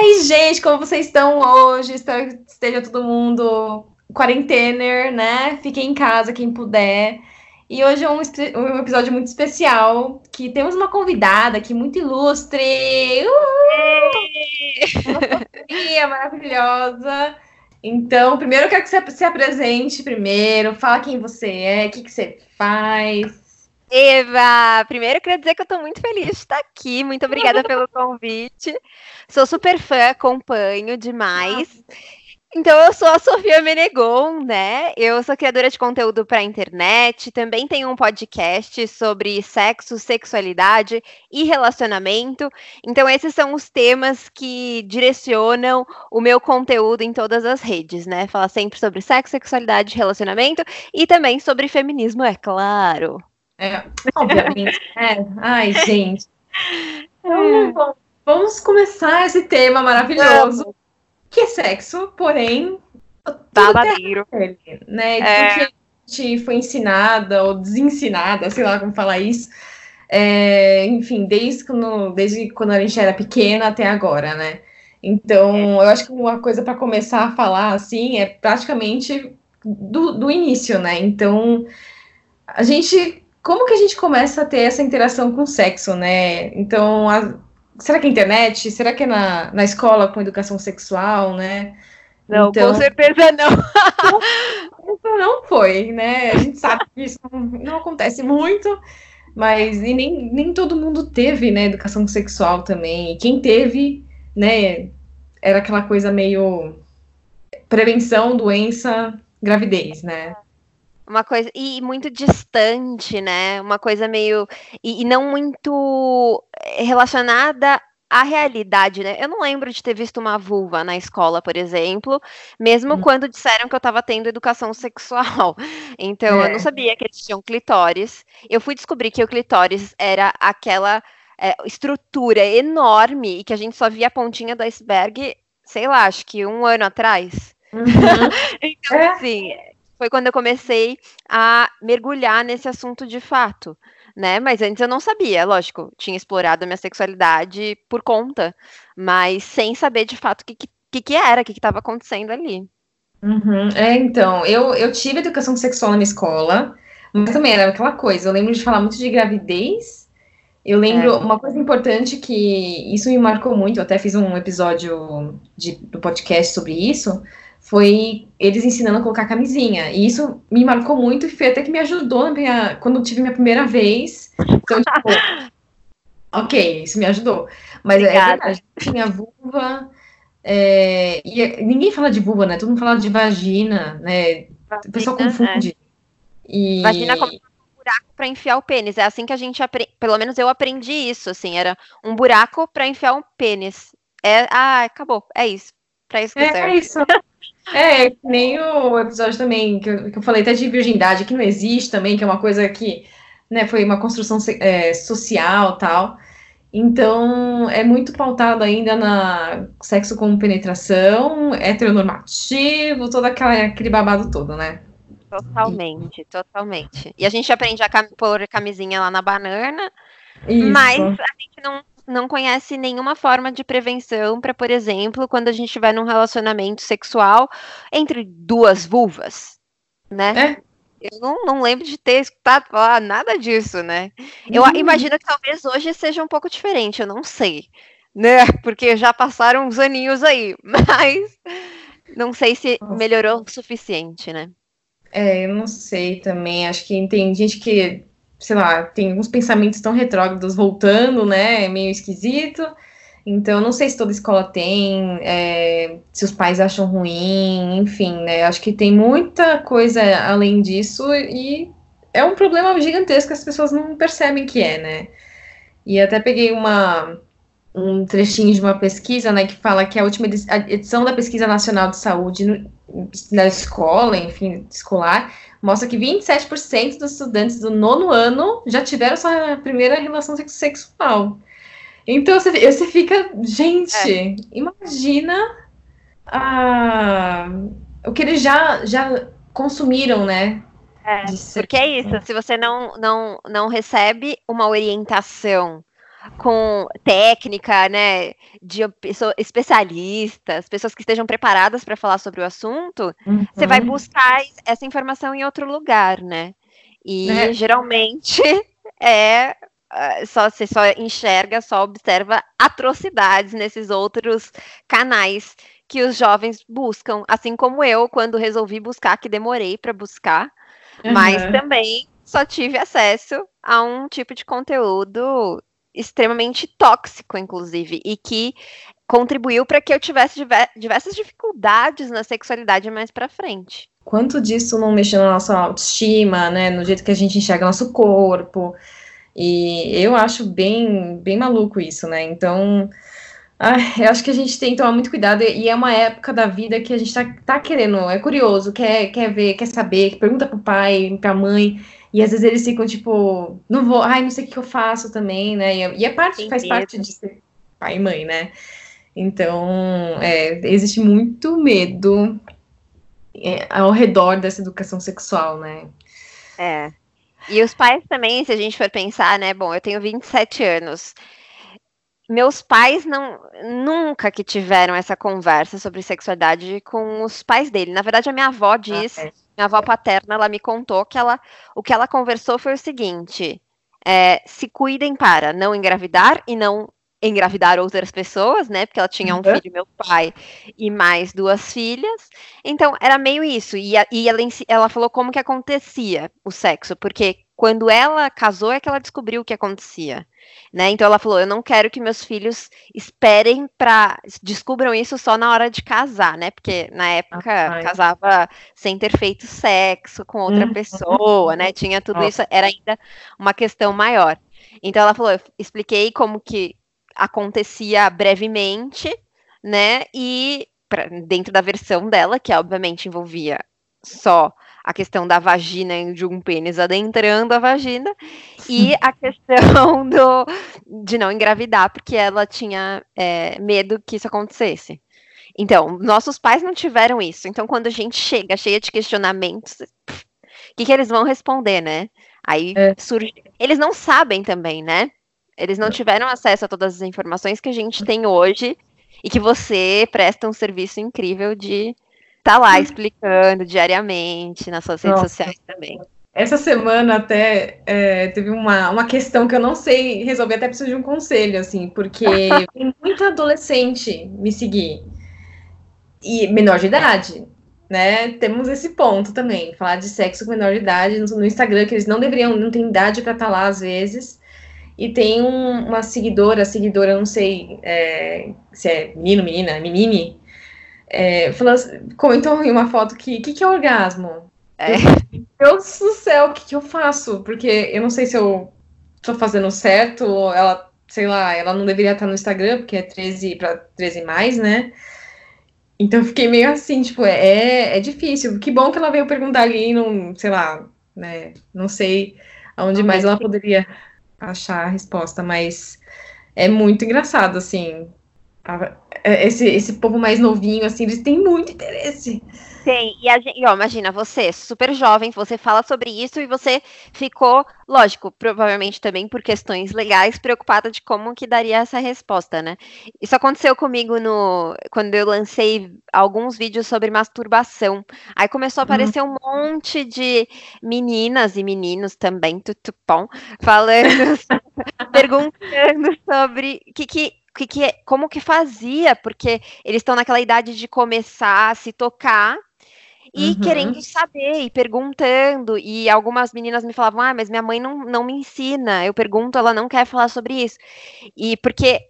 aí, gente, como vocês estão hoje? Espero que esteja todo mundo quarentener, né? Fiquem em casa quem puder. E hoje é um, um, episódio muito especial, que temos uma convidada aqui muito ilustre. Uh! Uma maravilhosa. Então, primeiro eu quero que você se apresente primeiro, fala quem você é, o que, que você faz. Eva, primeiro queria dizer que eu estou muito feliz de estar aqui. Muito obrigada pelo convite. Sou super fã, acompanho demais. Então, eu sou a Sofia Menegon, né? Eu sou criadora de conteúdo para a internet, também tenho um podcast sobre sexo, sexualidade e relacionamento. Então, esses são os temas que direcionam o meu conteúdo em todas as redes, né? Falar sempre sobre sexo, sexualidade, relacionamento e também sobre feminismo, é claro. É, obviamente. é. Ai, gente. Então, vamos começar esse tema maravilhoso. Vamos que é sexo, porém. Babadeiro. né? É. Porque a gente foi ensinada ou desensinada, sei lá como falar isso. É, enfim, desde quando, desde quando a gente era pequena até agora, né? Então, eu acho que uma coisa para começar a falar assim é praticamente do, do início, né? Então, a gente. Como que a gente começa a ter essa interação com o sexo, né? Então, a, será que é internet? Será que é na, na escola com educação sexual, né? Não, então, com certeza não. não foi, né? A gente sabe que isso não, não acontece muito, mas e nem, nem todo mundo teve, né, educação sexual também. E quem teve, né, era aquela coisa meio prevenção, doença, gravidez, né? Uma coisa. E muito distante, né? Uma coisa meio. E, e não muito relacionada à realidade, né? Eu não lembro de ter visto uma vulva na escola, por exemplo, mesmo hum. quando disseram que eu estava tendo educação sexual. Então, é. eu não sabia que eles tinham clitóris. Eu fui descobrir que o clitóris era aquela é, estrutura enorme e que a gente só via a pontinha do iceberg, sei lá, acho que um ano atrás. Uhum. então, é. assim, foi quando eu comecei a mergulhar nesse assunto de fato, né? Mas antes eu não sabia, lógico, tinha explorado a minha sexualidade por conta, mas sem saber de fato o que, que, que era, o que estava acontecendo ali. Uhum. É, então, eu, eu tive educação sexual na escola, mas também era aquela coisa, eu lembro de falar muito de gravidez, eu lembro é. uma coisa importante que isso me marcou muito, eu até fiz um episódio de, do podcast sobre isso, foi eles ensinando a colocar camisinha. E isso me marcou muito e foi até que me ajudou minha, quando eu tive minha primeira vez. Então, tipo, ok, isso me ajudou. Mas é Obrigada. é verdade, tinha vulva. É, e é, ninguém fala de vulva, né? Todo mundo fala de vagina, né? Vagina, o pessoal confunde. É. E... Vagina como um buraco para enfiar o pênis. É assim que a gente aprende. Pelo menos eu aprendi isso, assim. Era um buraco para enfiar um pênis. É, ah, acabou. É isso. Pra isso que é, serve. É isso. É, nem o episódio também que eu, que eu, falei até de virgindade, que não existe também, que é uma coisa que né, foi uma construção é, social tal. Então, é muito pautado ainda na sexo com penetração, heteronormativo, todo aquela, aquele babado todo, né? Totalmente, totalmente. E a gente aprende a cam pôr camisinha lá na banana, Isso. mas a gente não não conhece nenhuma forma de prevenção para, por exemplo, quando a gente estiver num relacionamento sexual entre duas vulvas, né? É. Eu não, não, lembro de ter escutado falar nada disso, né? Eu uhum. imagino que talvez hoje seja um pouco diferente, eu não sei, né? Porque já passaram uns aninhos aí, mas não sei se melhorou o suficiente, né? É, eu não sei também. Acho que tem gente que sei lá, tem alguns pensamentos tão retrógrados voltando, né? É meio esquisito. Então, não sei se toda escola tem, é, se os pais acham ruim, enfim, né? Acho que tem muita coisa além disso e é um problema gigantesco que as pessoas não percebem que é, né? E até peguei uma, um trechinho de uma pesquisa, né, que fala que a última edição da Pesquisa Nacional de Saúde no, na escola, enfim, escolar, mostra que 27% dos estudantes do nono ano já tiveram sua primeira relação sexual. Então você, você fica, gente, é. imagina a, o que eles já, já consumiram, né? É, porque é isso, se você não, não, não recebe uma orientação com técnica, né, de especialistas, pessoas que estejam preparadas para falar sobre o assunto, uhum. você vai uhum. buscar essa informação em outro lugar, né? E é. geralmente é ah, só você só enxerga, só observa atrocidades nesses outros canais que os jovens buscam, assim como eu quando resolvi buscar, que demorei para buscar, uhum. mas também só tive acesso a um tipo de conteúdo extremamente tóxico, inclusive, e que contribuiu para que eu tivesse diversas dificuldades na sexualidade mais para frente. Quanto disso não mexeu na nossa autoestima, né, no jeito que a gente enxerga nosso corpo, e eu acho bem, bem maluco isso, né, então... Ai, eu acho que a gente tem que tomar muito cuidado, e é uma época da vida que a gente tá, tá querendo, é curioso, quer, quer ver, quer saber, pergunta pro pai, pra mãe, e às vezes eles ficam tipo, não vou, ai, não sei o que eu faço também, né? E, é, e é parte, faz parte de ser pai e mãe, né? Então, é, existe muito medo é, ao redor dessa educação sexual, né? É. E os pais também, se a gente for pensar, né? Bom, eu tenho 27 anos. Meus pais não nunca que tiveram essa conversa sobre sexualidade com os pais dele. Na verdade, a minha avó diz ah, é minha avó paterna, ela me contou que ela, o que ela conversou foi o seguinte: é, se cuidem para não engravidar e não engravidar outras pessoas, né? Porque ela tinha um uhum. filho, meu pai, e mais duas filhas. Então, era meio isso. E, e ela, ela falou como que acontecia o sexo, porque quando ela casou é que ela descobriu o que acontecia. Né? Então ela falou: eu não quero que meus filhos esperem para descubram isso só na hora de casar, né? Porque na época ah, casava sem ter feito sexo com outra uhum. pessoa, né? Tinha tudo isso, era ainda uma questão maior. Então ela falou: eu expliquei como que acontecia brevemente, né? E pra, dentro da versão dela, que obviamente envolvia só a questão da vagina de um pênis adentrando a vagina e a questão do, de não engravidar, porque ela tinha é, medo que isso acontecesse. Então, nossos pais não tiveram isso. Então, quando a gente chega cheia de questionamentos, o que, que eles vão responder, né? Aí é. surge. Eles não sabem também, né? Eles não tiveram acesso a todas as informações que a gente tem hoje e que você presta um serviço incrível de tá lá hum. explicando diariamente nas suas redes Nossa. sociais também. Essa semana até é, teve uma, uma questão que eu não sei resolver, até preciso de um conselho, assim, porque tem muita adolescente me seguir. E menor de idade, né? Temos esse ponto também, falar de sexo com menor de idade no, no Instagram, que eles não deveriam, não tem idade para estar tá lá às vezes. E tem um, uma seguidora, seguidora, não sei é, se é menino, menina, menine, é, falou, comentou em uma foto que o que, que é orgasmo? É. Meu Deus do céu, o que, que eu faço? Porque eu não sei se eu tô fazendo certo, ou ela, sei lá, ela não deveria estar no Instagram, porque é 13 para 13 mais, né? Então eu fiquei meio assim, tipo, é, é difícil. Que bom que ela veio perguntar ali, não, sei lá, né? Não sei aonde mais ela poderia achar a resposta, mas é muito engraçado, assim. É, esse, esse povo mais novinho, assim, eles têm muito interesse. Tem, e, gente, ó, imagina, você, super jovem, você fala sobre isso e você ficou, lógico, provavelmente também por questões legais, preocupada de como que daria essa resposta, né? Isso aconteceu comigo no quando eu lancei alguns vídeos sobre masturbação. Aí começou a uhum. aparecer um monte de meninas e meninos também, tutupom, falando, perguntando sobre o que, que que, que como que fazia, porque eles estão naquela idade de começar a se tocar e uhum. querendo saber e perguntando. E algumas meninas me falavam: Ah, mas minha mãe não, não me ensina. Eu pergunto, ela não quer falar sobre isso. E porque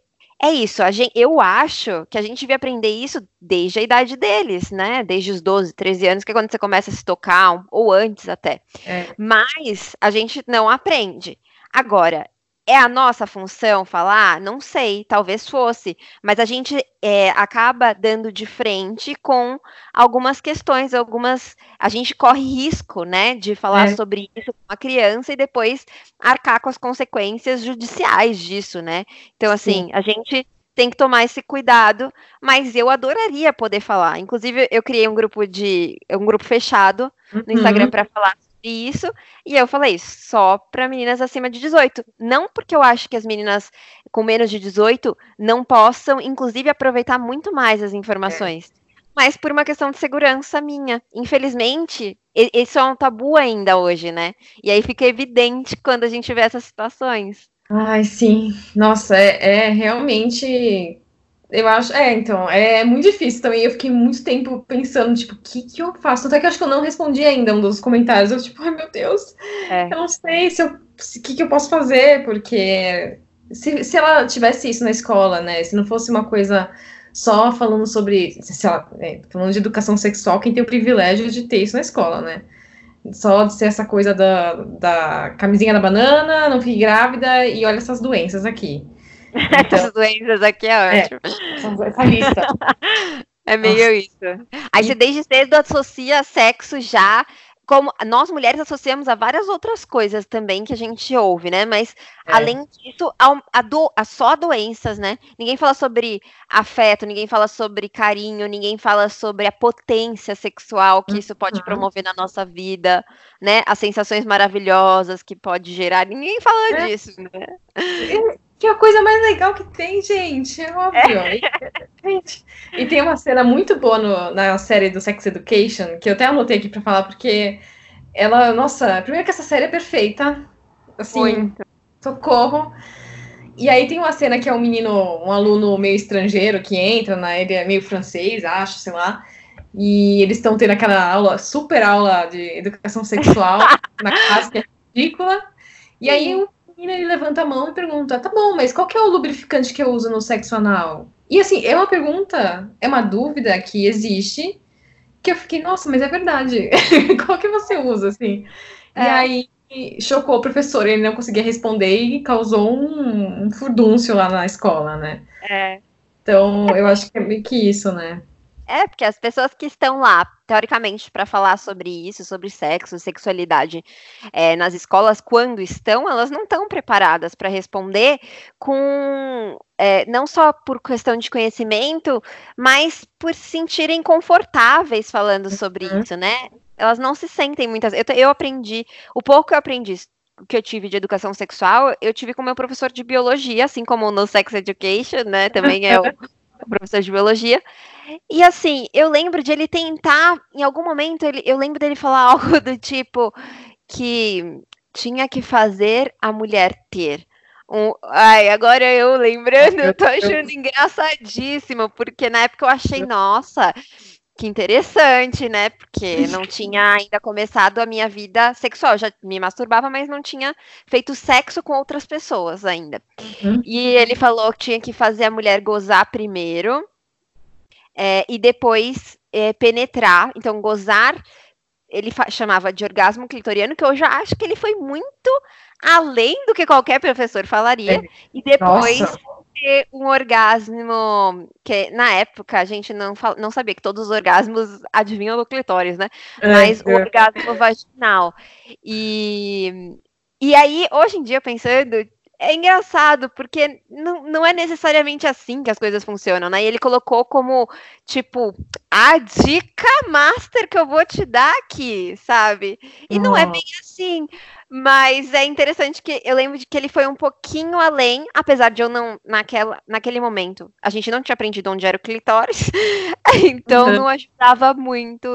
é isso, a gente, eu acho que a gente devia aprender isso desde a idade deles, né? Desde os 12, 13 anos, que é quando você começa a se tocar, ou antes até. É. Mas a gente não aprende. Agora, é a nossa função falar? Não sei, talvez fosse, mas a gente é, acaba dando de frente com algumas questões, algumas. A gente corre risco, né, de falar é. sobre isso com a criança e depois arcar com as consequências judiciais disso, né? Então, assim, Sim. a gente tem que tomar esse cuidado, mas eu adoraria poder falar. Inclusive, eu criei um grupo de um grupo fechado no Instagram uhum. para falar isso, e eu falei, só para meninas acima de 18. Não porque eu acho que as meninas com menos de 18 não possam, inclusive, aproveitar muito mais as informações. É. Mas por uma questão de segurança minha. Infelizmente, esse é um tabu ainda hoje, né? E aí fica evidente quando a gente vê essas situações. Ai, sim. Nossa, é, é realmente eu acho, é, então, é muito difícil também. Eu fiquei muito tempo pensando, tipo, o que, que eu faço? Até que eu acho que eu não respondi ainda um dos comentários. Eu, tipo, ai meu Deus, é. eu não sei se eu. O que, que eu posso fazer, porque se, se ela tivesse isso na escola, né? Se não fosse uma coisa só falando sobre, sei lá, é, falando de educação sexual, quem tem o privilégio de ter isso na escola, né? Só de ser essa coisa da, da camisinha da banana, não fique grávida e olha essas doenças aqui. Então, Essas doenças aqui é, é ótimo. É, essa lista. É meio isso. Aí você desde cedo associa sexo já como nós mulheres associamos a várias outras coisas também que a gente ouve, né? Mas é. além disso, a, a, do, a só doenças, né? Ninguém fala sobre afeto, ninguém fala sobre carinho, ninguém fala sobre a potência sexual que isso pode uhum. promover na nossa vida, né? As sensações maravilhosas que pode gerar. Ninguém fala é. disso, né? Que é a coisa mais legal que tem, gente. É óbvio. É. gente, e tem uma cena muito boa no, na série do Sex Education, que eu até anotei aqui pra falar, porque ela, nossa, primeiro que essa série é perfeita. Assim, muito. socorro. E aí tem uma cena que é um menino, um aluno meio estrangeiro que entra, né? Ele é meio francês, acho, sei lá. E eles estão tendo aquela aula, super aula de educação sexual na casa, que é ridícula. E aí menina ele levanta a mão e pergunta: tá bom, mas qual que é o lubrificante que eu uso no sexo anal? E assim, é uma pergunta, é uma dúvida que existe, que eu fiquei, nossa, mas é verdade. qual que você usa, assim? É. E aí chocou o professor, ele não conseguia responder e causou um, um furdúncio lá na escola, né? É. Então, eu acho que é meio que isso, né? É, porque as pessoas que estão lá, teoricamente, para falar sobre isso, sobre sexo, sexualidade é, nas escolas, quando estão, elas não estão preparadas para responder com. É, não só por questão de conhecimento, mas por se sentirem confortáveis falando sobre uhum. isso, né? Elas não se sentem muitas. Eu, eu aprendi, o pouco que eu aprendi que eu tive de educação sexual, eu tive com meu professor de biologia, assim como no Sex Education, né? Também é o professor de biologia. E assim, eu lembro de ele tentar, em algum momento, ele, eu lembro dele falar algo do tipo que tinha que fazer a mulher ter. Um, ai, agora eu lembrando, eu tô achando engraçadíssimo, porque na época eu achei, nossa, que interessante, né? Porque não tinha ainda começado a minha vida sexual. Eu já me masturbava, mas não tinha feito sexo com outras pessoas ainda. Uhum. E ele falou que tinha que fazer a mulher gozar primeiro é, e depois é, penetrar, então gozar, ele chamava de orgasmo clitoriano, que eu já acho que ele foi muito além do que qualquer professor falaria, é. e depois Nossa. Ter um orgasmo, que na época a gente não, não sabia que todos os orgasmos adivinham do clitóris, né? É, Mas o é. orgasmo vaginal. E, e aí, hoje em dia, pensando, é engraçado, porque não, não é necessariamente assim que as coisas funcionam, né? E ele colocou como, tipo, a dica master que eu vou te dar aqui, sabe? E não é bem assim. Mas é interessante que eu lembro de que ele foi um pouquinho além, apesar de eu não, naquela, naquele momento, a gente não tinha aprendido onde era o clitóris, então uhum. não ajudava muito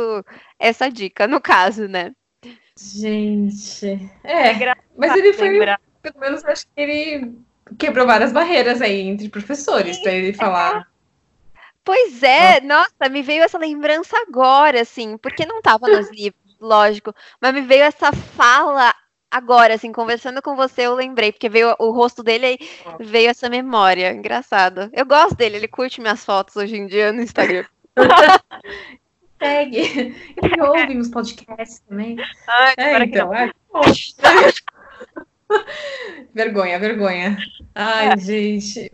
essa dica, no caso, né? Gente, é, é mas ele foi, lembrar pelo menos acho que ele quebrou várias barreiras aí entre professores para ele falar. Pois é, nossa, me veio essa lembrança agora, assim, porque não estava nos livros, lógico, mas me veio essa fala agora, assim, conversando com você, eu lembrei, porque veio o rosto dele veio essa memória. Engraçado. Eu gosto dele, ele curte minhas fotos hoje em dia no Instagram. Segue. Ele ouve os podcasts também. Ai, é, então, é. vergonha, vergonha. Ai, é. gente.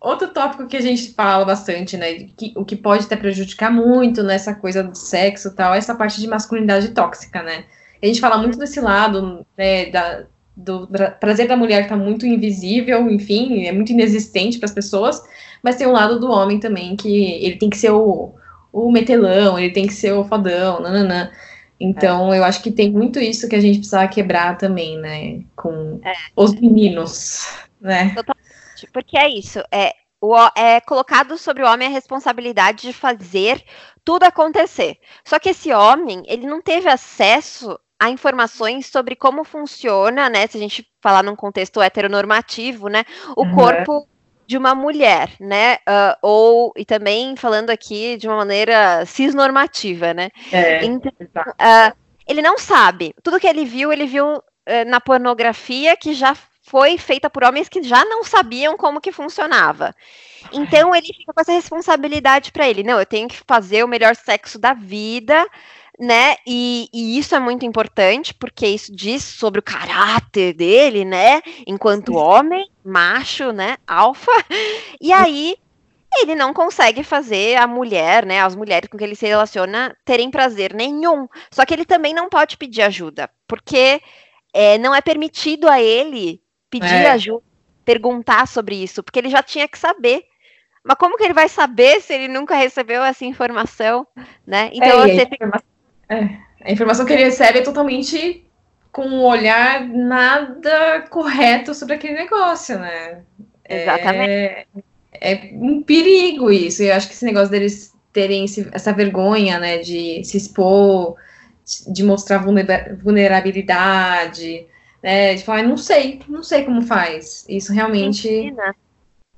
Outro tópico que a gente fala bastante, né? Que, o que pode até prejudicar muito nessa coisa do sexo e tal, é essa parte de masculinidade tóxica, né? A gente fala muito desse lado, né, da, do prazer da mulher que tá muito invisível, enfim, é muito inexistente para as pessoas, mas tem um lado do homem também que ele tem que ser o, o metelão, ele tem que ser o fodão, nananã. Então, é. eu acho que tem muito isso que a gente precisa quebrar também, né? Com é. os meninos, né? Totalmente. Porque é isso, é, o, é colocado sobre o homem a responsabilidade de fazer tudo acontecer. Só que esse homem, ele não teve acesso a informações sobre como funciona, né? Se a gente falar num contexto heteronormativo, né? O uhum. corpo de uma mulher, né? Uh, ou e também falando aqui de uma maneira cisnormativa, né? É, então, uh, ele não sabe. Tudo que ele viu, ele viu uh, na pornografia que já foi feita por homens que já não sabiam como que funcionava. Então ele fica com essa responsabilidade para ele. Não, eu tenho que fazer o melhor sexo da vida, né? E, e, isso é muito importante, porque isso diz sobre o caráter dele, né? Enquanto homem, macho, né? Alfa. E aí ele não consegue fazer a mulher, né? As mulheres com que ele se relaciona terem prazer nenhum. Só que ele também não pode pedir ajuda, porque é, não é permitido a ele pedir é. ajuda, perguntar sobre isso, porque ele já tinha que saber. Mas como que ele vai saber se ele nunca recebeu essa informação, né? Então é, você fica é, a informação que ele recebe é totalmente com um olhar nada correto sobre aquele negócio, né? Exatamente. É, é um perigo isso. E eu acho que esse negócio deles terem esse, essa vergonha, né, de se expor, de mostrar vulnerabilidade, né, de falar, não sei, não sei como faz. Isso realmente. Ensina,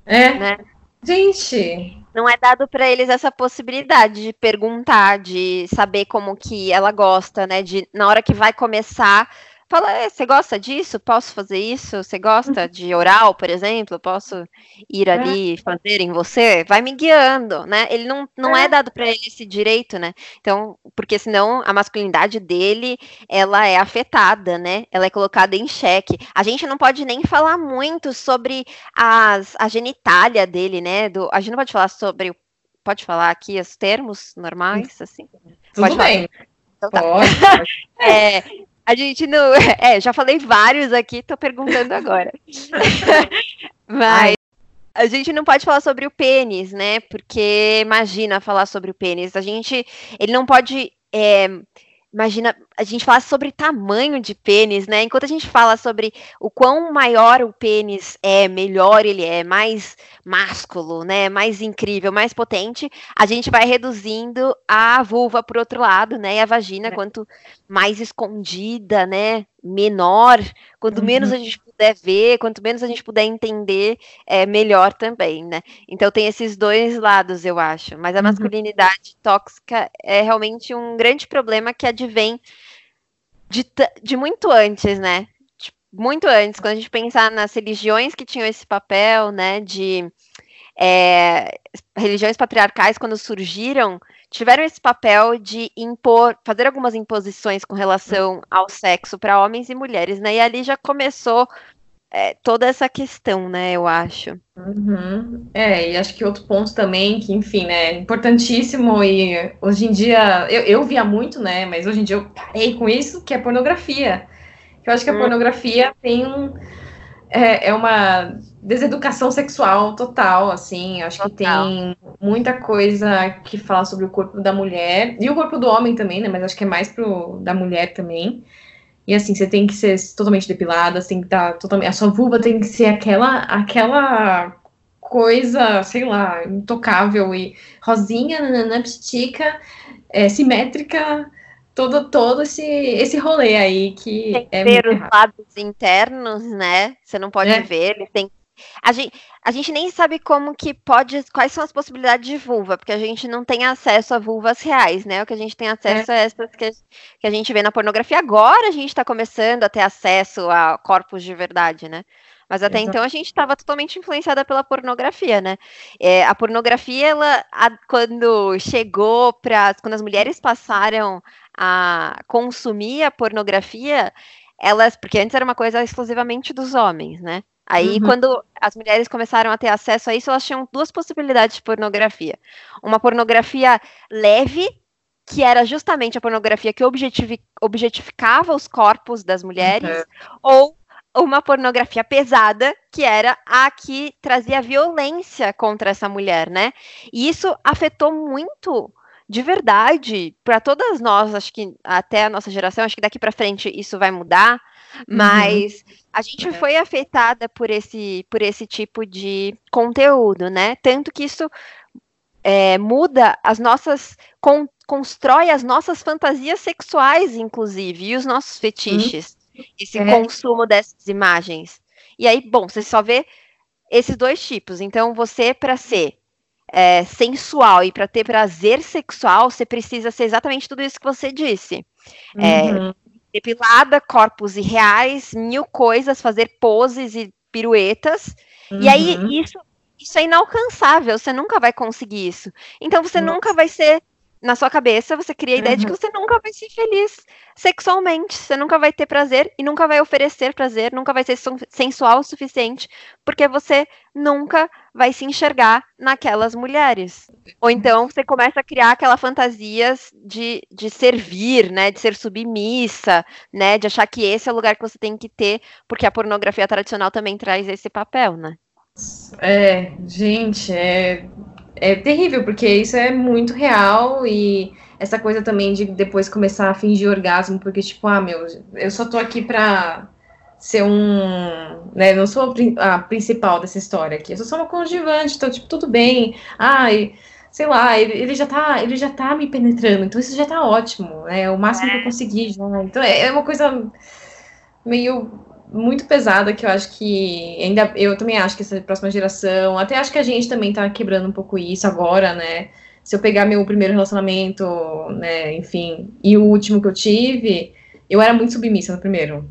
é. Né? Gente, não é dado para eles essa possibilidade de perguntar, de saber como que ela gosta, né? De na hora que vai começar Fala, você gosta disso? Posso fazer isso? Você gosta uhum. de oral, por exemplo? Posso ir é. ali fazer em você? Vai me guiando, né? Ele não, não é, é dado para ele esse direito, né? Então, porque senão a masculinidade dele, ela é afetada, né? Ela é colocada em xeque. A gente não pode nem falar muito sobre as, a genitália dele, né? Do, a gente não pode falar sobre pode falar aqui os termos normais, assim? Tudo pode bem. Então, tá. Pode. é, a gente não. É, já falei vários aqui, tô perguntando agora. Mas. A gente não pode falar sobre o pênis, né? Porque imagina falar sobre o pênis. A gente. Ele não pode. É, imagina a gente fala sobre tamanho de pênis, né? Enquanto a gente fala sobre o quão maior o pênis é, melhor ele é, mais másculo, né? Mais incrível, mais potente, a gente vai reduzindo a vulva por outro lado, né? E a vagina, é. quanto mais escondida, né? Menor, quanto uhum. menos a gente puder ver, quanto menos a gente puder entender, é melhor também, né? Então tem esses dois lados, eu acho. Mas a uhum. masculinidade tóxica é realmente um grande problema que advém de, de muito antes, né? muito antes, quando a gente pensar nas religiões que tinham esse papel, né, de é, religiões patriarcais, quando surgiram, tiveram esse papel de impor, fazer algumas imposições com relação ao sexo para homens e mulheres, né? E ali já começou é, toda essa questão, né? Eu acho. Uhum. É, e acho que outro ponto também, que, enfim, né, importantíssimo, e hoje em dia, eu, eu via muito, né, mas hoje em dia eu parei com isso, que é pornografia. Eu acho que a hum. pornografia tem um. É, é, uma deseducação sexual total, assim. Acho total. que tem muita coisa que fala sobre o corpo da mulher e o corpo do homem também, né? Mas acho que é mais pro da mulher também. E assim, você tem que ser totalmente depilada, assim, tá totalmente. A sua vulva tem que ser aquela, aquela coisa, sei lá, intocável e rosinha, nananã, psitica, é, simétrica, todo, todo esse, esse rolê aí que tem que é ver os lados internos, né? Você não pode é. ver, ele tem a gente, a gente nem sabe como que pode, quais são as possibilidades de vulva, porque a gente não tem acesso a vulvas reais, né? O que a gente tem acesso é, é essas que, que a gente vê na pornografia. Agora a gente está começando a ter acesso a corpos de verdade, né? Mas até Exato. então a gente estava totalmente influenciada pela pornografia, né? É, a pornografia, ela, a, quando chegou para. Quando as mulheres passaram a consumir a pornografia, elas. Porque antes era uma coisa exclusivamente dos homens, né? Aí, uhum. quando as mulheres começaram a ter acesso a isso, elas tinham duas possibilidades de pornografia. Uma pornografia leve, que era justamente a pornografia que objetificava os corpos das mulheres, uhum. ou uma pornografia pesada, que era a que trazia violência contra essa mulher, né? E isso afetou muito de verdade, para todas nós, acho que até a nossa geração, acho que daqui para frente isso vai mudar, uhum. mas uhum. a gente é. foi afetada por esse, por esse tipo de conteúdo, né? Tanto que isso é, muda as nossas. Con, constrói as nossas fantasias sexuais, inclusive, e os nossos fetiches. Uhum. Esse é. consumo dessas imagens. E aí, bom, você só vê esses dois tipos. Então, você, para ser é, sensual e para ter prazer sexual, você precisa ser exatamente tudo isso que você disse. É, uhum. É, depilada, corpos irreais, mil coisas, fazer poses e piruetas. Uhum. E aí, uhum. isso, isso é inalcançável, você nunca vai conseguir isso. Então, você Nossa. nunca vai ser na sua cabeça, você cria a ideia uhum. de que uhum. você nunca vai ser feliz sexualmente, você nunca vai ter prazer e nunca vai oferecer prazer, nunca vai ser sensual o suficiente, porque você nunca vai se enxergar naquelas mulheres. Ou então você começa a criar aquelas fantasias de, de servir, né, de ser submissa, né, de achar que esse é o lugar que você tem que ter, porque a pornografia tradicional também traz esse papel, né? É, gente, é é terrível, porque isso é muito real e essa coisa também de depois começar a fingir orgasmo, porque, tipo, ah, meu, eu só tô aqui pra ser um. Né, não sou a principal dessa história aqui, eu sou só uma conjuvante, então, tipo, tudo bem. Ai, sei lá, ele, ele já tá, ele já tá me penetrando, então isso já tá ótimo, né? É o máximo que eu é. consegui já. Então é, é uma coisa meio muito pesada que eu acho que ainda eu também acho que essa próxima geração, até acho que a gente também tá quebrando um pouco isso agora, né? Se eu pegar meu primeiro relacionamento, né, enfim, e o último que eu tive, eu era muito submissa no primeiro.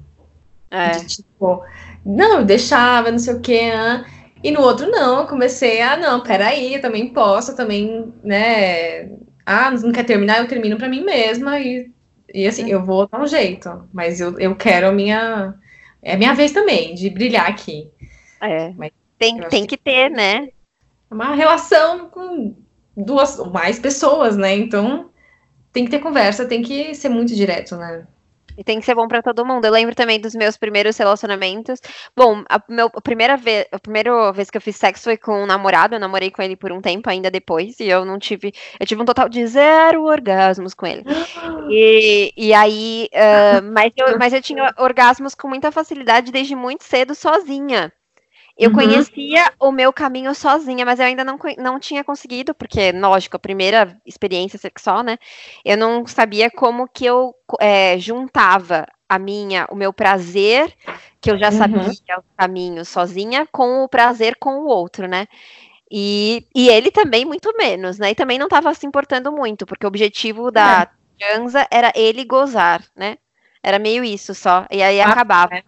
É. De, tipo, não, eu deixava, não sei o quê, né? e no outro não, eu comecei a, não, peraí, eu também posso, eu também, né, ah, não quer terminar, eu termino para mim mesma, e, e assim, eu vou dar um jeito, mas eu, eu quero a minha é minha vez também de brilhar aqui. É. Mas tem, tem que, que ter, né? É uma relação com duas ou mais pessoas, né? Então tem que ter conversa, tem que ser muito direto, né? E tem que ser bom para todo mundo. Eu lembro também dos meus primeiros relacionamentos. Bom, a, meu, a primeira vez, a primeira vez que eu fiz sexo foi com um namorado. Eu namorei com ele por um tempo ainda depois. E eu não tive. Eu tive um total de zero orgasmos com ele. E, e aí. Uh, mas, eu, mas eu tinha orgasmos com muita facilidade desde muito cedo sozinha. Eu uhum. conhecia o meu caminho sozinha, mas eu ainda não, não tinha conseguido, porque, lógico, a primeira experiência sexual, né? Eu não sabia como que eu é, juntava a minha, o meu prazer, que eu já uhum. sabia o caminho sozinha, com o prazer com o outro, né? E, e ele também muito menos, né? E também não estava se importando muito, porque o objetivo da é. era ele gozar, né? Era meio isso só. E aí ah, acabava. É.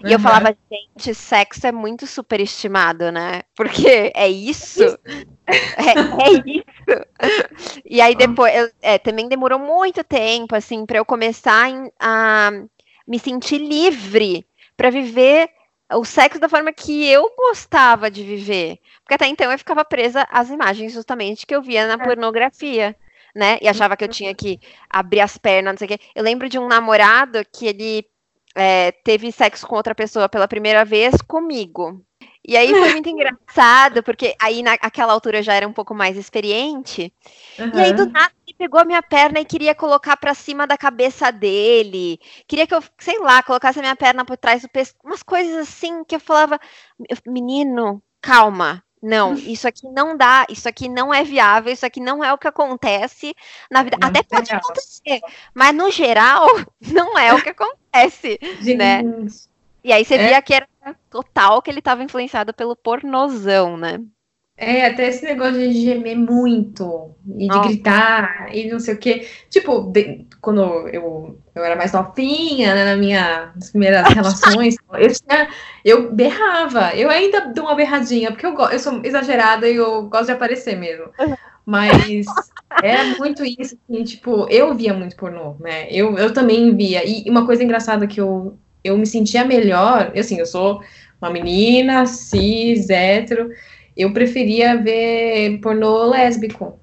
E uhum. eu falava, gente, sexo é muito superestimado, né? Porque é isso. é, é, isso. E aí depois, eu, é, também demorou muito tempo, assim, para eu começar a me sentir livre para viver o sexo da forma que eu gostava de viver. Porque até então eu ficava presa às imagens justamente que eu via na é. pornografia. Né? E achava que eu tinha que abrir as pernas, não sei o quê. Eu lembro de um namorado que ele é, teve sexo com outra pessoa pela primeira vez comigo. E aí foi muito engraçado, porque aí naquela altura eu já era um pouco mais experiente. Uhum. E aí do nada ele pegou a minha perna e queria colocar para cima da cabeça dele. Queria que eu, sei lá, colocasse a minha perna por trás do pescoço. Umas coisas assim que eu falava, menino, calma. Não, isso aqui não dá, isso aqui não é viável, isso aqui não é o que acontece na vida. Não Até pode real. acontecer, mas no geral, não é o que acontece, Gente. né? E aí você é. via que era total que ele estava influenciado pelo pornozão, né? É, até esse negócio de gemer muito, e de gritar, e não sei o quê. Tipo, de, quando eu, eu era mais novinha, né, na minha, nas primeiras relações, eu, tinha, eu berrava. Eu ainda dou uma berradinha, porque eu, eu sou exagerada e eu gosto de aparecer mesmo. Mas era muito isso, assim, tipo, eu via muito pornô, né? Eu, eu também via. E uma coisa engraçada que eu, eu me sentia melhor, assim, eu sou uma menina, cis, hétero, eu preferia ver pornô lésbico,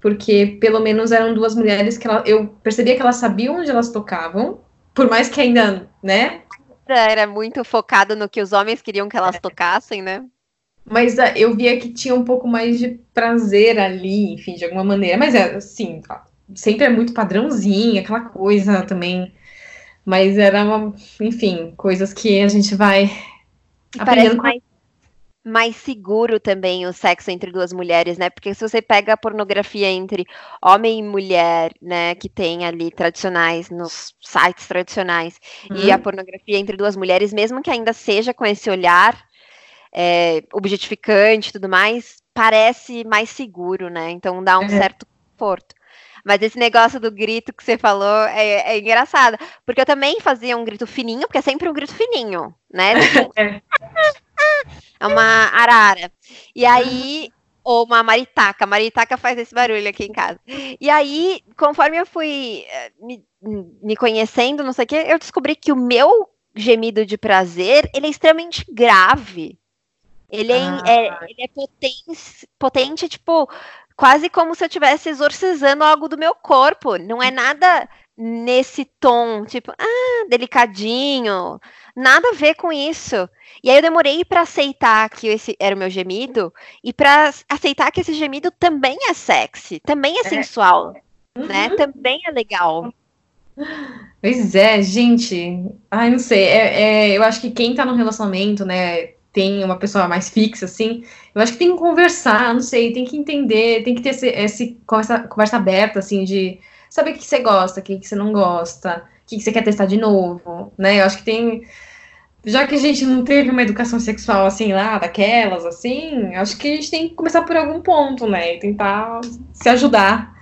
porque pelo menos eram duas mulheres que ela, eu percebia que elas sabiam onde elas tocavam, por mais que ainda, né? Era muito focado no que os homens queriam que elas é. tocassem, né? Mas uh, eu via que tinha um pouco mais de prazer ali, enfim, de alguma maneira. Mas é assim, sempre é muito padrãozinho, aquela coisa também. Mas era uma, enfim, coisas que a gente vai. Parece mais, mais seguro também o sexo entre duas mulheres, né? Porque se você pega a pornografia entre homem e mulher, né, que tem ali tradicionais nos sites tradicionais, uhum. e a uhum. pornografia entre duas mulheres, mesmo que ainda seja com esse olhar é, objetificante e tudo mais, parece mais seguro, né? Então dá um é. certo conforto. Mas esse negócio do grito que você falou é, é, engraçado. Porque eu também fazia um grito fininho, porque é sempre um grito fininho, né? É, é uma arara. E aí, ou uma maritaca. A maritaca faz esse barulho aqui em casa. E aí, conforme eu fui eh, me, me conhecendo, não sei o quê, eu descobri que o meu gemido de prazer, ele é extremamente grave. Ele é, ah. é, ele é potente, potente, tipo, quase como se eu estivesse exorcizando algo do meu corpo. Não é nada nesse tom, tipo, ah, delicadinho. Nada a ver com isso. E aí eu demorei para aceitar que esse era o meu gemido e para aceitar que esse gemido também é sexy, também é, é. sensual, uhum. né? Também é legal. Pois é, gente. Ai, não sei. É, é, eu acho que quem tá no relacionamento, né, tem uma pessoa mais fixa, assim, eu acho que tem que conversar, não sei, tem que entender, tem que ter esse, esse conversa, conversa aberta, assim, de saber o que você gosta, o que você não gosta, o que você quer testar de novo, né? Eu acho que tem. Já que a gente não teve uma educação sexual assim lá, daquelas, assim, acho que a gente tem que começar por algum ponto, né? E tentar se ajudar.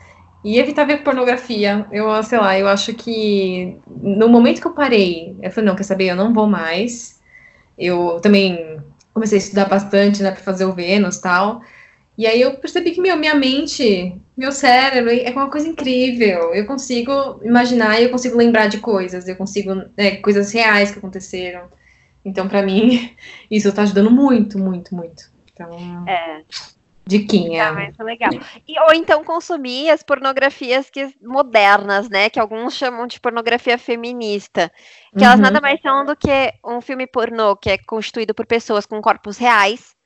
E evitar ver pornografia. Eu, sei lá, eu acho que no momento que eu parei, eu falei, não, quer saber, eu não vou mais eu também comecei a estudar bastante, né, para fazer o Vênus tal. E aí eu percebi que meu, minha mente, meu cérebro é uma coisa incrível. Eu consigo imaginar e eu consigo lembrar de coisas, eu consigo, né, coisas reais que aconteceram. Então, para mim, isso está ajudando muito, muito, muito. Então, é. Diquinha. Tá, legal. E, ou então consumir as pornografias que, modernas, né? Que alguns chamam de pornografia feminista. Que uhum. elas nada mais são do que um filme pornô que é constituído por pessoas com corpos reais.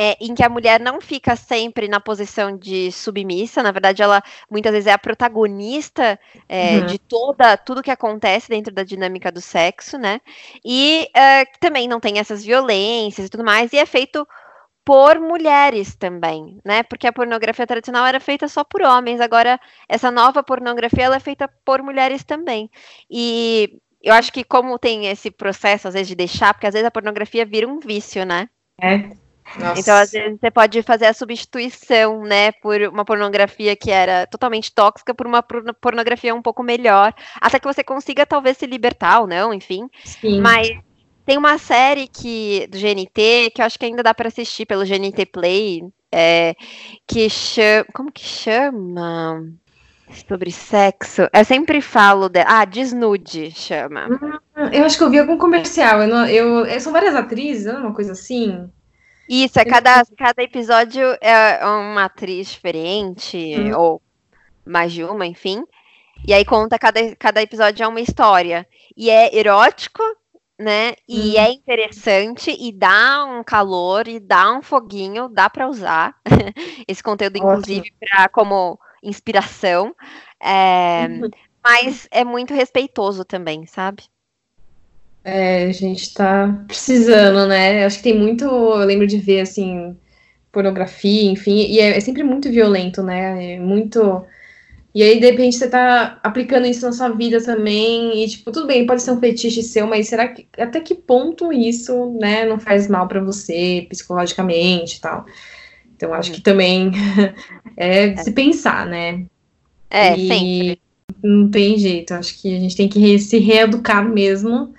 É, em que a mulher não fica sempre na posição de submissa, na verdade, ela muitas vezes é a protagonista é, uhum. de toda tudo que acontece dentro da dinâmica do sexo, né? E uh, também não tem essas violências e tudo mais, e é feito por mulheres também, né? Porque a pornografia tradicional era feita só por homens, agora essa nova pornografia ela é feita por mulheres também. E eu acho que como tem esse processo às vezes de deixar, porque às vezes a pornografia vira um vício, né? É. Nossa. Então, às vezes, você pode fazer a substituição, né, por uma pornografia que era totalmente tóxica por uma pornografia um pouco melhor, até que você consiga talvez se libertar ou não, enfim. Sim. Mas tem uma série que do GNT que eu acho que ainda dá para assistir pelo GNT Play, é, que chama, como que chama? Sobre sexo. Eu sempre falo de, ah, Desnude chama. Hum, eu acho que eu vi algum comercial. Eu, não, eu, são várias atrizes, não é uma coisa assim. Isso, é cada, cada episódio é uma atriz diferente, hum. ou mais de uma, enfim. E aí conta cada, cada episódio é uma história. E é erótico, né? E hum. é interessante e dá um calor e dá um foguinho, dá para usar esse conteúdo, inclusive, para como inspiração. É, uhum. Mas é muito respeitoso também, sabe? É, a gente tá precisando, né? Acho que tem muito. Eu lembro de ver assim pornografia, enfim, e é, é sempre muito violento, né? É muito e aí, de repente, você tá aplicando isso na sua vida também, e, tipo, tudo bem, pode ser um fetiche seu, mas será que até que ponto isso, né, não faz mal para você psicologicamente e tal? Então, acho que também é de se pensar, né? É, e sempre. Não tem jeito, acho que a gente tem que se reeducar mesmo.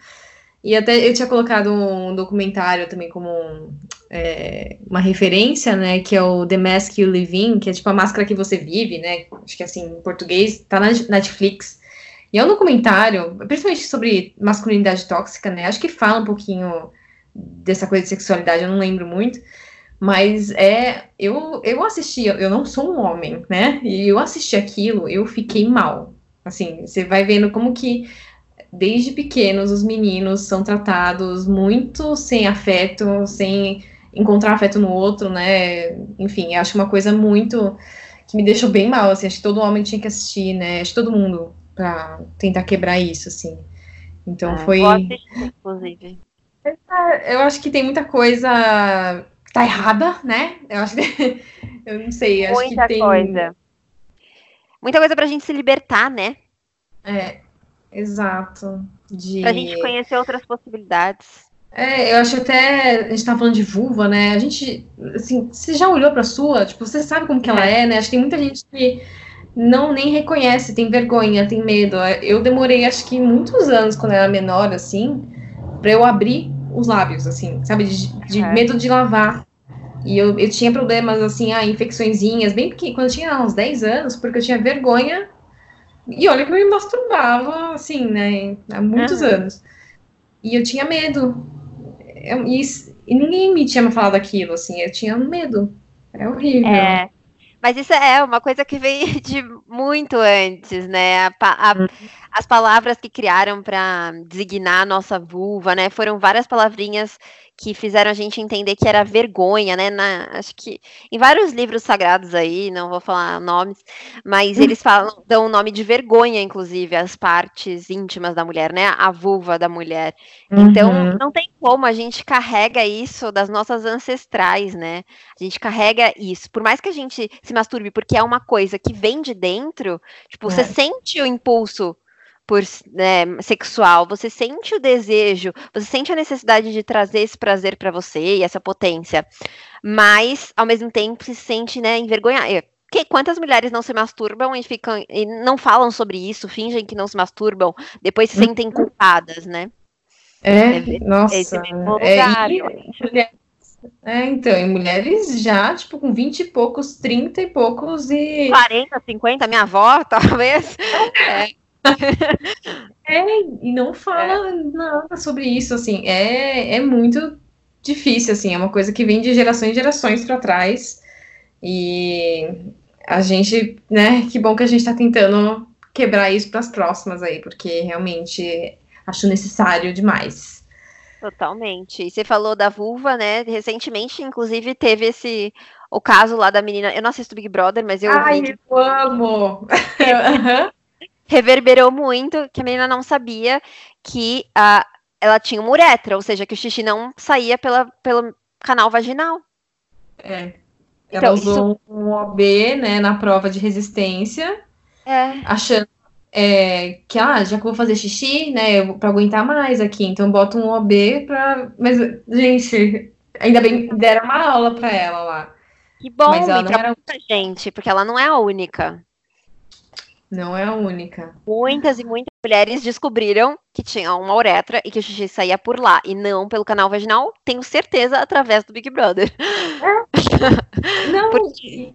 E até eu tinha colocado um documentário também como é, uma referência, né, que é o The Mask You Live In, que é tipo a máscara que você vive, né, acho que assim, em português, tá na Netflix, e é um documentário, principalmente sobre masculinidade tóxica, né, acho que fala um pouquinho dessa coisa de sexualidade, eu não lembro muito, mas é, eu, eu assisti, eu não sou um homem, né, e eu assisti aquilo, eu fiquei mal, assim, você vai vendo como que desde pequenos os meninos são tratados muito sem afeto, sem encontrar afeto no outro, né? Enfim, acho uma coisa muito que me deixou bem mal, assim, acho que todo homem tinha que assistir, né? Acho que todo mundo para tentar quebrar isso, assim. Então é, foi. inclusive. É, eu acho que tem muita coisa que tá errada, né? Eu acho que. eu não sei, acho muita que tem. Coisa. Muita coisa pra gente se libertar, né? É, exato. De... Pra gente conhecer outras possibilidades. É, eu acho até. A gente tá falando de vulva, né? A gente. Assim, você já olhou pra sua? Tipo, você sabe como que ela é, né? Acho que tem muita gente que não nem reconhece, tem vergonha, tem medo. Eu demorei, acho que muitos anos, quando eu era menor, assim, pra eu abrir os lábios, assim, sabe? De, de é. medo de lavar. E eu, eu tinha problemas, assim, ah, infecçõezinhas, bem porque quando eu tinha uns 10 anos, porque eu tinha vergonha. E olha que eu me masturbava, assim, né? Há muitos uhum. anos. E eu tinha medo e, e ninguém me tinha falado aquilo, assim, eu tinha medo. É horrível. É. Mas isso é uma coisa que veio de muito antes, né? A, a, uhum. as palavras que criaram para designar a nossa vulva, né? Foram várias palavrinhas que fizeram a gente entender que era vergonha, né? Na, acho que em vários livros sagrados aí, não vou falar nomes, mas hum. eles falam, dão o nome de vergonha, inclusive, as partes íntimas da mulher, né? A vulva da mulher. Então, uhum. não tem como, a gente carrega isso das nossas ancestrais, né? A gente carrega isso. Por mais que a gente se masturbe, porque é uma coisa que vem de dentro, tipo, é. você sente o impulso por né, sexual, você sente o desejo, você sente a necessidade de trazer esse prazer para você e essa potência, mas ao mesmo tempo se sente né, envergonhada. Que, quantas mulheres não se masturbam e ficam e não falam sobre isso, fingem que não se masturbam, depois se sentem culpadas, né? É, é nossa. É, é, é, então, e mulheres já, tipo, com 20 e poucos, 30 e poucos e. 40, 50, minha avó, talvez. É é, e não fala é. nada sobre isso, assim, é, é muito difícil, assim, é uma coisa que vem de gerações e gerações para trás, e a gente, né, que bom que a gente está tentando quebrar isso para as próximas aí, porque realmente acho necessário demais. Totalmente. E você falou da vulva, né? Recentemente, inclusive, teve esse o caso lá da menina. Eu não assisto Big Brother, mas eu. Ai, vi... eu amo! reverberou muito que a menina não sabia que a, ela tinha uma uretra, ou seja, que o xixi não saía pela, pelo canal vaginal. É. Ela então, usou isso... um OB, né, na prova de resistência, é. achando é, que, ah, já que eu vou fazer xixi, né, para aguentar mais aqui, então bota um OB para... Mas, gente, ainda bem deram uma aula para ela lá. Que bom, Mas ela não era... muita gente, porque ela não é a única. Não é a única. Muitas e muitas mulheres descobriram que tinha uma uretra e que o xixi saía por lá e não pelo canal vaginal, tenho certeza, através do Big Brother. É. Não, Porque...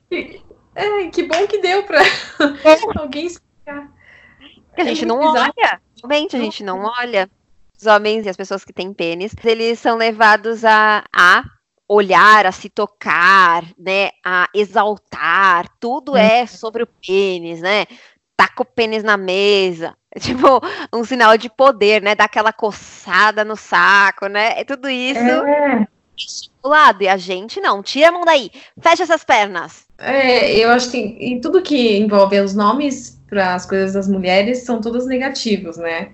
é, que bom que deu para alguém explicar. A é gente não olha, realmente a gente não olha. Os homens e as pessoas que têm pênis, eles são levados a, a olhar, a se tocar, né, a exaltar, tudo hum. é sobre o pênis, né? taca o pênis na mesa. Tipo, um sinal de poder, né? Dá aquela coçada no saco, né? É tudo isso é. Do lado. E a gente não. Tira a mão daí. Fecha essas pernas. É, eu acho que em tudo que envolve os nomes para as coisas das mulheres são todos negativos, né?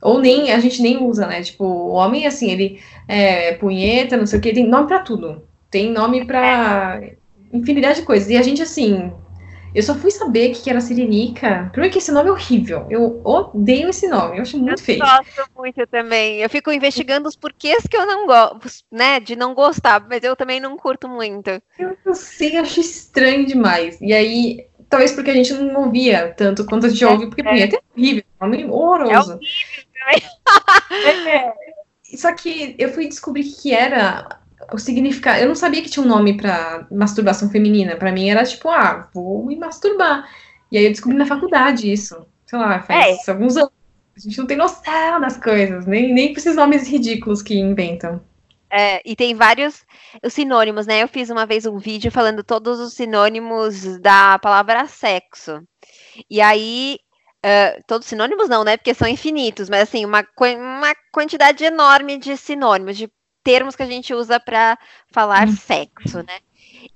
Ou nem, a gente nem usa, né? Tipo, o homem, assim, ele é punheta, não sei o que, tem nome para tudo. Tem nome para infinidade de coisas. E a gente, assim, eu só fui saber que era Siririca. Primeiro que esse nome é horrível. Eu odeio esse nome. Eu acho muito eu feio. Eu gosto muito também. Eu fico investigando os porquês que eu não gosto, né? De não gostar, mas eu também não curto muito. Eu não sei, acho estranho demais. E aí, talvez porque a gente não ouvia tanto quanto a gente é, ouve, porque é. é horrível. É um nome horroroso. É horrível também. é. Só que eu fui descobrir que era o significado. Eu não sabia que tinha um nome para masturbação feminina. Para mim era tipo, ah, vou me masturbar. E aí eu descobri na faculdade isso. Sei lá, faz é. alguns anos. A gente não tem noção das coisas, nem, nem por esses nomes ridículos que inventam. É, e tem vários os sinônimos, né? Eu fiz uma vez um vídeo falando todos os sinônimos da palavra sexo. E aí, uh, todos sinônimos não, né? Porque são infinitos, mas assim, uma, uma quantidade enorme de sinônimos, de termos que a gente usa para falar hum. sexo, né?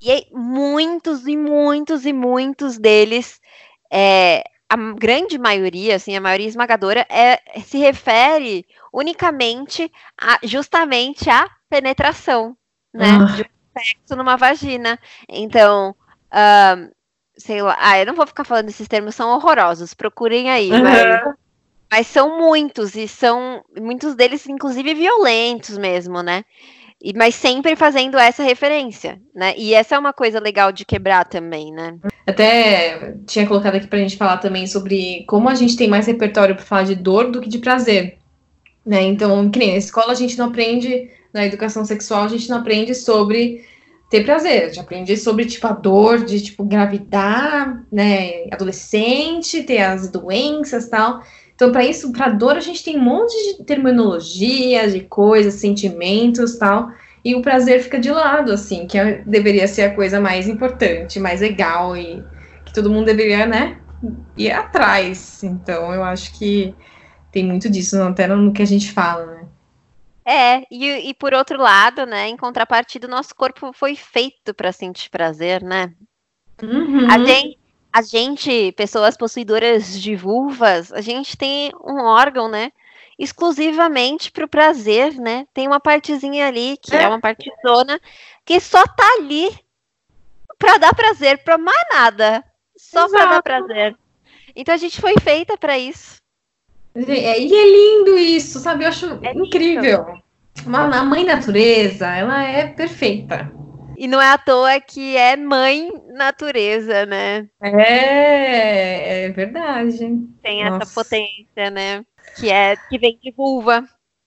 E aí, muitos e muitos e muitos deles, é, a grande maioria, assim, a maioria esmagadora, é, se refere unicamente a, justamente à penetração, né? Ah. De um sexo numa vagina. Então, uh, sei lá, ah, eu não vou ficar falando esses termos, são horrorosos, procurem aí, uhum. mas, mas são muitos, e são muitos deles, inclusive, violentos mesmo, né? E, mas sempre fazendo essa referência, né? E essa é uma coisa legal de quebrar também, né? Até tinha colocado aqui pra gente falar também sobre como a gente tem mais repertório para falar de dor do que de prazer. Né? Então, que nem na escola a gente não aprende, na educação sexual, a gente não aprende sobre ter prazer, a gente aprende sobre, tipo, a dor de, tipo, engravidar, né, adolescente, ter as doenças tal. Então, para isso, para dor, a gente tem um monte de terminologia, de coisas, sentimentos tal. E o prazer fica de lado, assim, que é, deveria ser a coisa mais importante, mais legal e que todo mundo deveria, né, ir atrás. Então, eu acho que tem muito disso, até no que a gente fala, né. É, e, e por outro lado, né, em contrapartida, o nosso corpo foi feito para sentir prazer, né? Uhum. A gente, a gente, pessoas possuidoras de vulvas, a gente tem um órgão, né? Exclusivamente para o prazer, né? Tem uma partezinha ali, que é, é uma partezona, que só tá ali para dar prazer, para mais nada. Só para dar prazer. Então a gente foi feita para isso. É, e é lindo isso, sabe? Eu acho é incrível. Uma, a mãe natureza, ela é perfeita. E não é à toa que é mãe natureza, né? É, é verdade. Tem Nossa. essa potência, né? Que é que vem de vulva,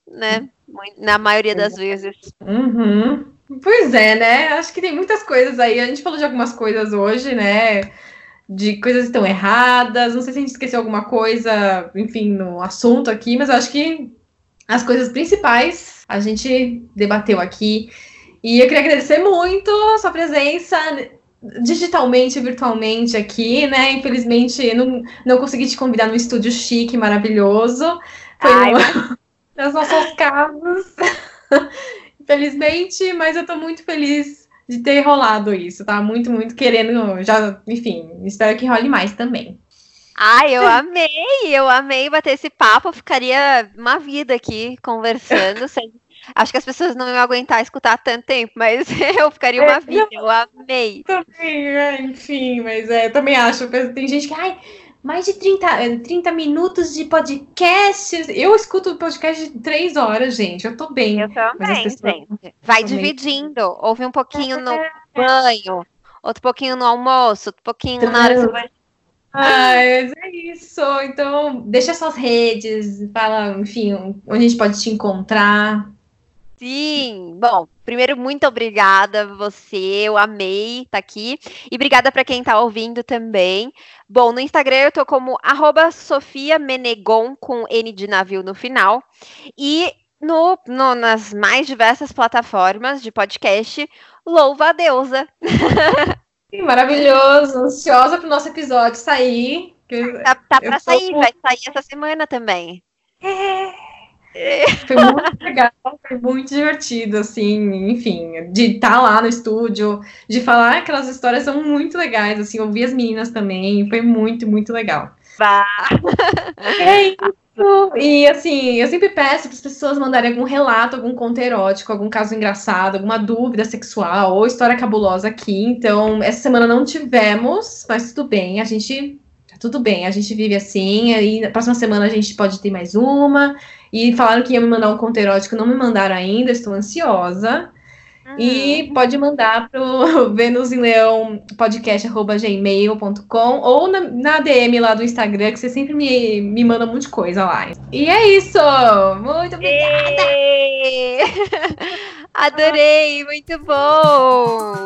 né? Na maioria das vezes. Uhum. Pois é, né? Acho que tem muitas coisas aí. A gente falou de algumas coisas hoje, né? De coisas que estão erradas. Não sei se a gente esqueceu alguma coisa, enfim, no assunto aqui, mas acho que as coisas principais a gente debateu aqui. E eu queria agradecer muito a sua presença digitalmente, virtualmente aqui, né? Infelizmente, não, não consegui te convidar no estúdio chique, maravilhoso. Foi Ai, no, nas nossas casas. Infelizmente, mas eu tô muito feliz de ter rolado isso, tá? Muito, muito querendo, já, enfim, espero que role mais também. Ai, eu amei, eu amei bater esse papo, eu ficaria uma vida aqui conversando, sem Acho que as pessoas não iam aguentar escutar tanto tempo, mas eu ficaria uma é, vida, eu amei. Também, é, enfim, mas é, eu também acho. Tem gente que, ai, mais de 30, 30 minutos de podcast. Eu escuto podcast de 3 horas, gente. Eu tô bem. Eu também, gente. Vai dividindo. Ouve um pouquinho no é. banho, outro pouquinho no almoço, outro pouquinho então, na hora que você vai. Ah, é isso. Então, deixa suas redes, fala, enfim, onde a gente pode te encontrar. Sim, bom, primeiro muito obrigada você, eu amei estar tá aqui e obrigada para quem está ouvindo também. Bom, no Instagram eu tô como Sofia Menegon com N de navio no final e no, no, nas mais diversas plataformas de podcast, louva a deusa. Maravilhoso, ansiosa para o nosso episódio sair. Tá, tá para sair, vai sair essa semana também. É. Foi muito legal, foi muito divertido, assim, enfim, de estar tá lá no estúdio, de falar aquelas histórias são muito legais, assim, ouvir as meninas também, foi muito, muito legal. Bah. É isso. E assim, eu sempre peço para as pessoas mandarem algum relato, algum conto erótico, algum caso engraçado, alguma dúvida sexual ou história cabulosa aqui. Então, essa semana não tivemos, mas tudo bem, a gente tá tudo bem, a gente vive assim, e na próxima semana a gente pode ter mais uma. E falaram que ia me mandar um conto erótico, não me mandaram ainda, estou ansiosa. Uhum. E pode mandar pro Vênus em Leão podcast.gmail.com ou na, na, DM lá do Instagram, que você sempre me, me manda um monte de coisa lá. E é isso! Muito obrigada! Adorei, muito bom!